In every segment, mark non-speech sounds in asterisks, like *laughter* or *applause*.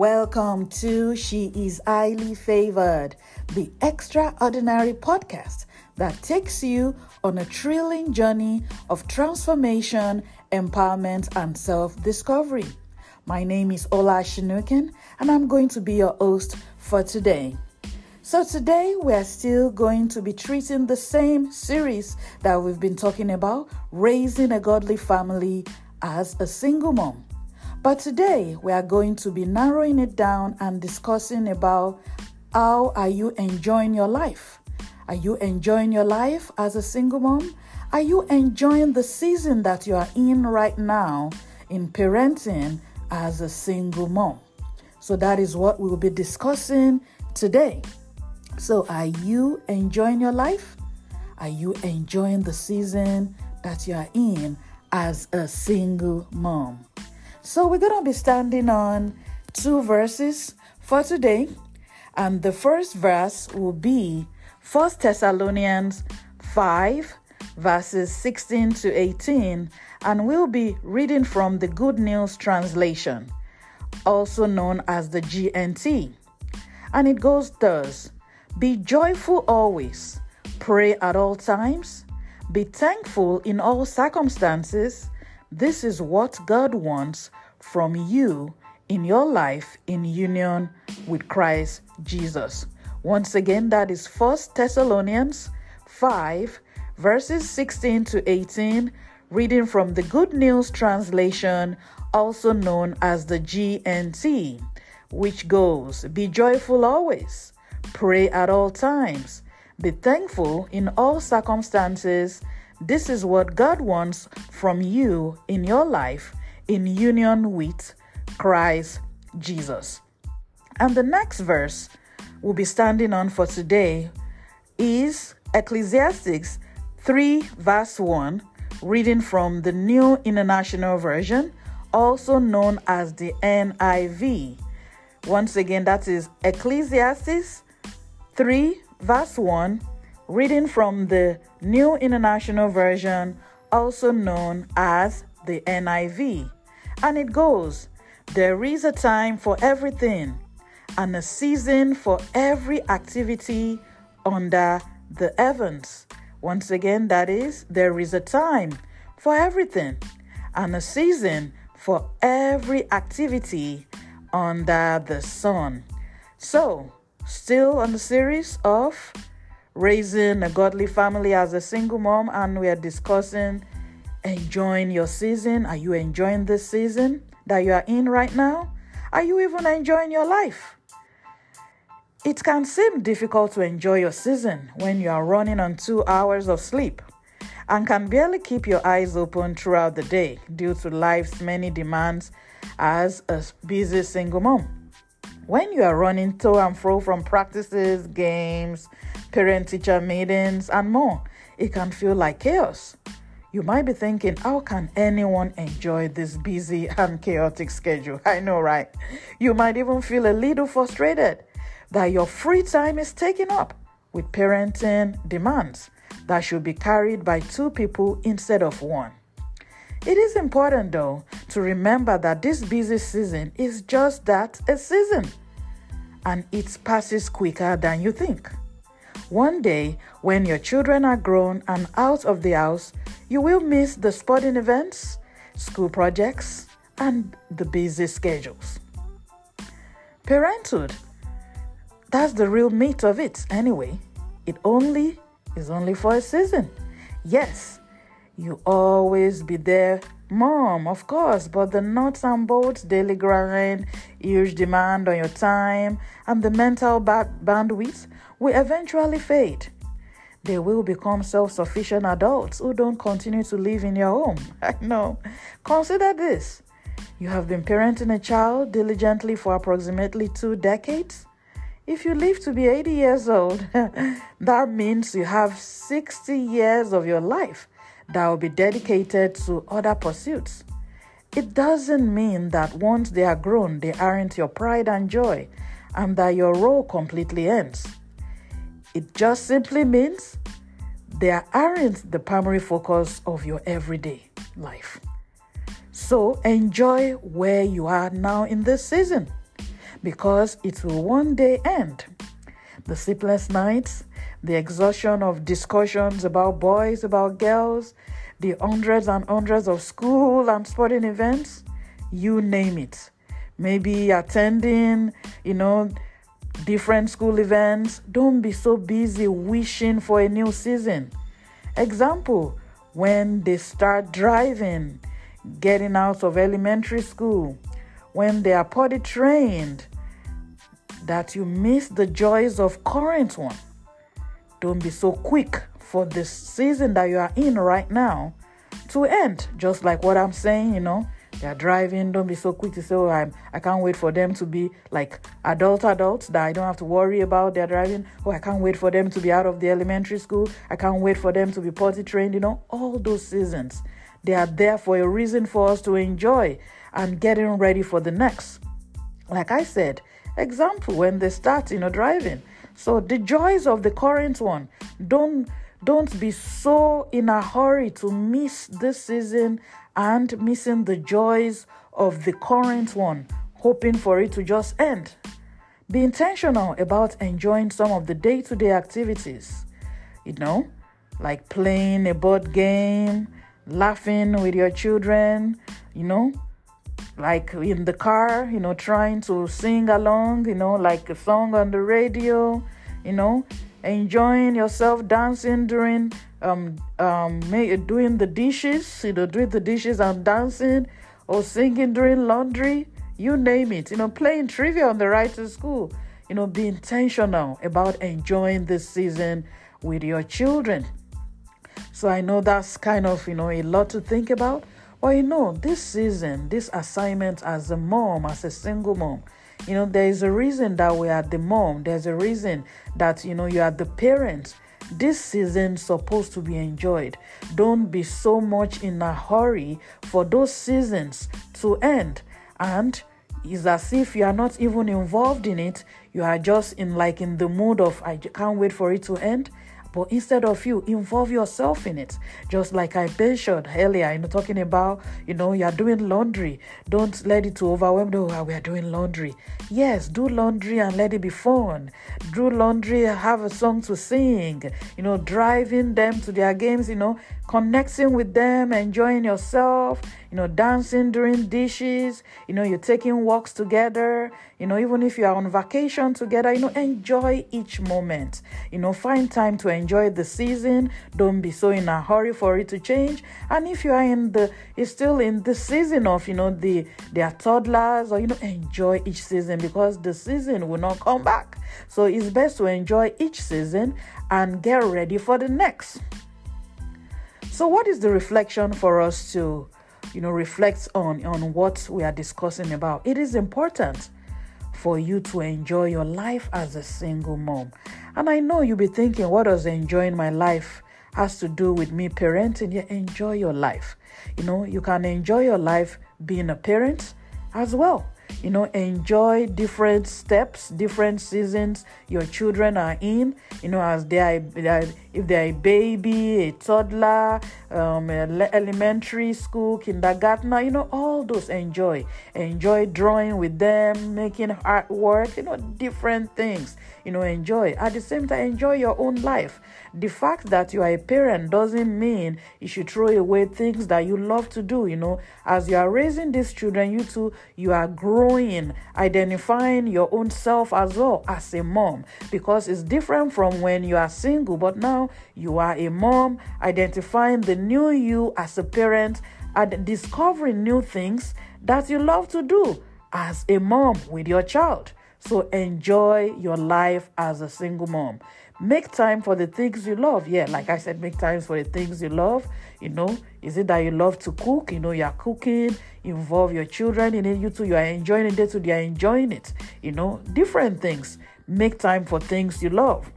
Welcome to She is Highly Favored, the extraordinary podcast that takes you on a thrilling journey of transformation, empowerment, and self discovery. My name is Ola Shinukin, and I'm going to be your host for today. So, today we're still going to be treating the same series that we've been talking about raising a godly family as a single mom. But today we are going to be narrowing it down and discussing about how are you enjoying your life? Are you enjoying your life as a single mom? Are you enjoying the season that you are in right now in parenting as a single mom? So that is what we will be discussing today. So, are you enjoying your life? Are you enjoying the season that you are in as a single mom? So, we're going to be standing on two verses for today. And the first verse will be 1 Thessalonians 5, verses 16 to 18. And we'll be reading from the Good News Translation, also known as the GNT. And it goes thus be joyful always, pray at all times, be thankful in all circumstances. This is what God wants from you in your life in union with Christ Jesus. Once again, that is First Thessalonians 5, verses 16 to 18, reading from the Good News Translation, also known as the GNT, which goes Be joyful always Pray at all times. Be thankful in all circumstances. This is what God wants from you in your life in union with Christ Jesus. And the next verse we'll be standing on for today is Ecclesiastes 3, verse 1, reading from the New International Version, also known as the NIV. Once again, that is Ecclesiastes 3, verse 1, reading from the New International Version, also known as the NIV. And it goes There is a time for everything, and a season for every activity under the heavens. Once again, that is, there is a time for everything, and a season for every activity under the sun. So, Still on the series of raising a godly family as a single mom, and we are discussing enjoying your season. Are you enjoying this season that you are in right now? Are you even enjoying your life? It can seem difficult to enjoy your season when you are running on two hours of sleep and can barely keep your eyes open throughout the day due to life's many demands as a busy single mom. When you are running to and fro from practices, games, parent teacher meetings, and more, it can feel like chaos. You might be thinking, how can anyone enjoy this busy and chaotic schedule? *laughs* I know, right? You might even feel a little frustrated that your free time is taken up with parenting demands that should be carried by two people instead of one. It is important, though, to remember that this busy season is just that a season, and it passes quicker than you think. One day, when your children are grown and out of the house, you will miss the sporting events, school projects, and the busy schedules. Parenthood, that's the real meat of it anyway. It only is only for a season. Yes, you always be there, mom, of course, but the nuts and bolts, daily grind, huge demand on your time, and the mental bandwidth will eventually fade. They will become self sufficient adults who don't continue to live in your home. *laughs* I know. Consider this you have been parenting a child diligently for approximately two decades. If you live to be 80 years old, *laughs* that means you have 60 years of your life that will be dedicated to other pursuits. It doesn't mean that once they are grown, they aren't your pride and joy, and that your role completely ends. It just simply means they aren't the primary focus of your everyday life. So enjoy where you are now in this season. because it will one day end. The sleepless nights, the exhaustion of discussions about boys, about girls, the hundreds and hundreds of school and sporting events, you name it. Maybe attending, you know, different school events. Don't be so busy wishing for a new season. Example, when they start driving, getting out of elementary school, when they are potty trained, that you miss the joys of current one. Don't be so quick for this season that you are in right now to end. Just like what I'm saying, you know, they're driving. Don't be so quick to say, "Oh, I'm, I can't wait for them to be like adult adults that I don't have to worry about their driving." Oh, I can't wait for them to be out of the elementary school. I can't wait for them to be potty trained. You know, all those seasons, they are there for a reason for us to enjoy and getting ready for the next. Like I said, example when they start, you know, driving. So the joys of the current one, don't don't be so in a hurry to miss this season and missing the joys of the current one, hoping for it to just end. Be intentional about enjoying some of the day to day activities, you know, like playing a board game, laughing with your children, you know, like in the car, you know, trying to sing along, you know, like a song on the radio, you know, enjoying yourself dancing during um um doing the dishes, you know, doing the dishes and dancing or singing during laundry, you name it, you know, playing trivia on the ride to school. You know, be intentional about enjoying this season with your children. So I know that's kind of, you know, a lot to think about. But you know, this season, this assignment as a mom, as a single mom, you know, there is a reason that we are the mom. There's a reason that, you know, you are the parent. This season supposed to be enjoyed. Don't be so much in a hurry for those seasons to end. And it's as if you are not even involved in it. You are just in like in the mood of I can't wait for it to end. But instead of you, involve yourself in it. Just like I mentioned earlier, you know, talking about, you know, you're doing laundry. Don't let it to overwhelm. Oh, we are doing laundry. Yes, do laundry and let it be fun. Do laundry, have a song to sing. You know, driving them to their games, you know, connecting with them, enjoying yourself, you know, dancing during dishes, you know, you're taking walks together, you know, even if you are on vacation together, you know, enjoy each moment. You know, find time to enjoy the season. Don't be so in a hurry for it to change. And if you are in the it's still in the season of, you know, the their toddlers or you know, enjoy each season because the season will not come back. So it's best to enjoy each season and get ready for the next. So, what is the reflection for us to, you know, reflect on on what we are discussing about? It is important for you to enjoy your life as a single mom. And I know you'll be thinking, what does enjoying my life has to do with me parenting? Yeah, enjoy your life. You know, you can enjoy your life being a parent as well you know enjoy different steps different seasons your children are in you know as they are if they're a baby a toddler um, elementary school kindergarten you know all those enjoy. Enjoy drawing with them making artwork you know different things you know enjoy. At the same time enjoy your own life. The fact that you are a parent doesn't mean you should throw away things that you love to do you know. As you are raising these children you too you are growing identifying your own self as well as a mom because it's different from when you are single but now you are a mom identifying the new you as a parent and discovering new things that you love to do as a mom with your child so enjoy your life as a single mom. Make time for the things you love. Yeah, like I said, make time for the things you love. You know, is it that you love to cook? You know, you're cooking, involve your children in it. You too, you are enjoying it. They too, they are enjoying it. You know, different things. Make time for things you love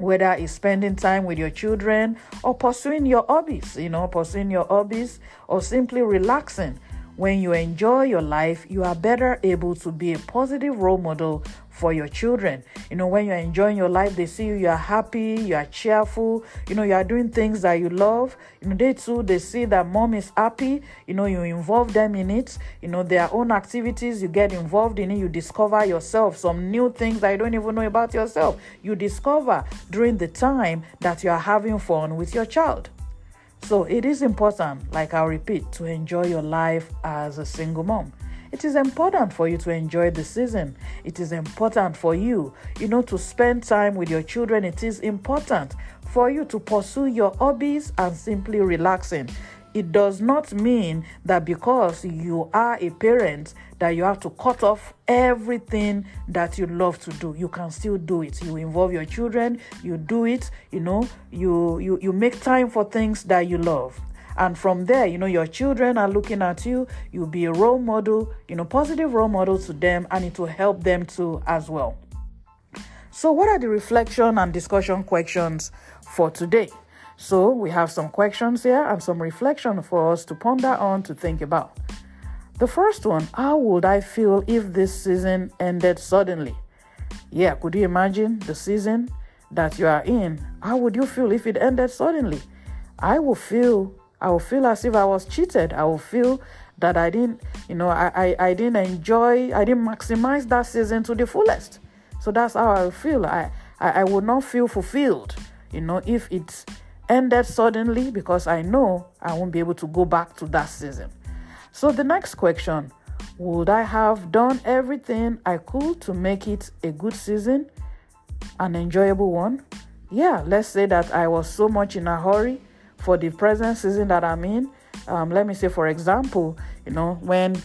whether it's spending time with your children or pursuing your hobbies, you know, pursuing your hobbies or simply relaxing. When you enjoy your life, you are better able to be a positive role model for your children. You know, when you're enjoying your life, they see you, you are happy, you are cheerful, you know, you are doing things that you love. You know, they too, they see that mom is happy, you know, you involve them in it, you know, their own activities, you get involved in it, you discover yourself, some new things that you don't even know about yourself. You discover during the time that you are having fun with your child. So it is important, like I'll repeat, to enjoy your life as a single mom. It is important for you to enjoy the season. It is important for you, you know, to spend time with your children. It is important for you to pursue your hobbies and simply relaxing. It does not mean that because you are a parent that you have to cut off everything that you love to do. You can still do it. You involve your children, you do it, you know, you you you make time for things that you love. And from there, you know, your children are looking at you. You'll be a role model, you know, positive role model to them, and it will help them too as well. So, what are the reflection and discussion questions for today? So, we have some questions here and some reflection for us to ponder on to think about. The first one How would I feel if this season ended suddenly? Yeah, could you imagine the season that you are in? How would you feel if it ended suddenly? I will feel I will feel as if I was cheated. I will feel that I didn't, you know, I, I, I didn't enjoy, I didn't maximize that season to the fullest. So that's how I feel. I, I, I would not feel fulfilled, you know, if it ended suddenly because I know I won't be able to go back to that season. So the next question would I have done everything I could to make it a good season, an enjoyable one? Yeah, let's say that I was so much in a hurry for the present season that I'm in. Um, let me say, for example, you know, when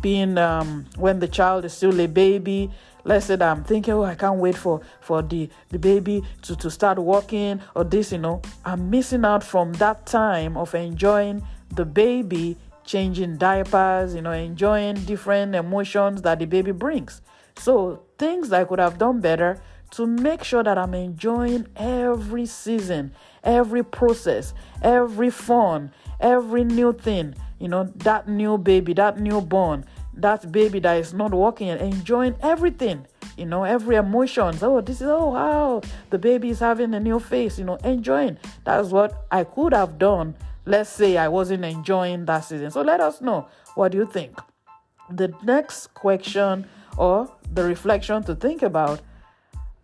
being um, when the child is still a baby, let's say that I'm thinking, oh, I can't wait for for the the baby to to start walking or this, you know, I'm missing out from that time of enjoying the baby changing diapers, you know, enjoying different emotions that the baby brings. So things I could have done better to make sure that I'm enjoying every season, every process, every fun, every new thing. You know, that new baby, that newborn, that baby that is not walking, enjoying everything. You know, every emotion. Oh, this is oh wow, the baby is having a new face. You know, enjoying. That's what I could have done. Let's say I wasn't enjoying that season. So let us know. What do you think? The next question or the reflection to think about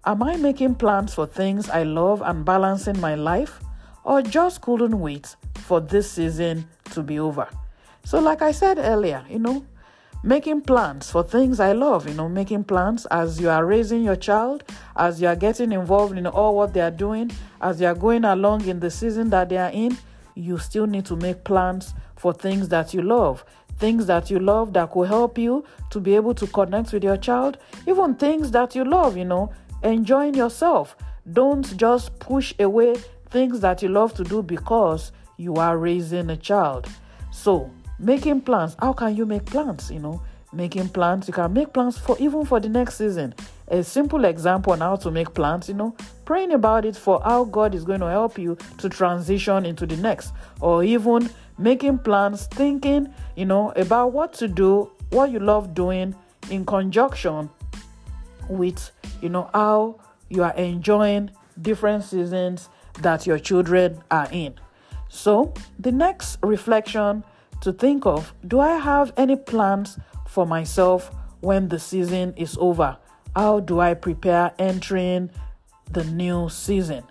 Am I making plans for things I love and balancing my life, or just couldn't wait for this season to be over? So, like I said earlier, you know, making plans for things I love, you know, making plans as you are raising your child, as you are getting involved in all what they are doing, as you are going along in the season that they are in, you still need to make plans for things that you love. Things that you love that will help you to be able to connect with your child, even things that you love, you know, enjoying yourself. Don't just push away things that you love to do because you are raising a child. So, making plans. How can you make plans? You know, making plans. You can make plans for even for the next season. A simple example on how to make plans, you know, praying about it for how God is going to help you to transition into the next, or even making plans, thinking, you know, about what to do, what you love doing in conjunction with you know how you are enjoying different seasons that your children are in. So, the next reflection to think of do I have any plans for myself when the season is over? How do I prepare entering the new season?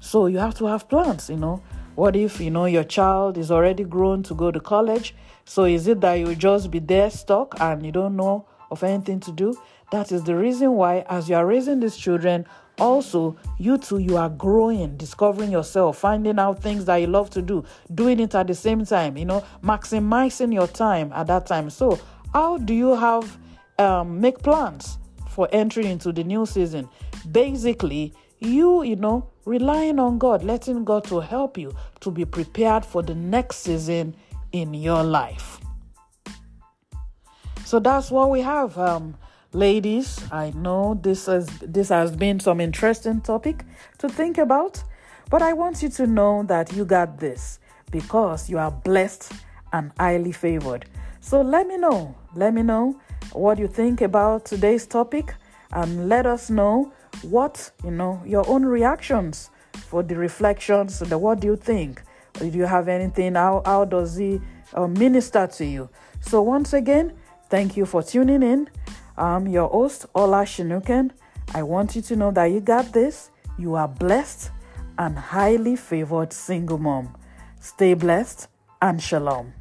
So, you have to have plans, you know. What if, you know, your child is already grown to go to college? So, is it that you just be there stuck and you don't know of anything to do? That is the reason why, as you are raising these children, also you too you are growing discovering yourself finding out things that you love to do doing it at the same time you know maximizing your time at that time. So how do you have um, make plans for entering into the new season? Basically you you know relying on god letting god to help you to be prepared for the next season in your life. So that's what we have um, Ladies, I know this has this has been some interesting topic to think about, but I want you to know that you got this because you are blessed and highly favored. So let me know. Let me know what you think about today's topic and let us know what, you know, your own reactions for the reflections. The, what do you think? Do you have anything? How, how does he uh, minister to you? So, once again, thank you for tuning in. I'm your host, Ola Shinuken. I want you to know that you got this. You are blessed and highly favored single mom. Stay blessed and shalom.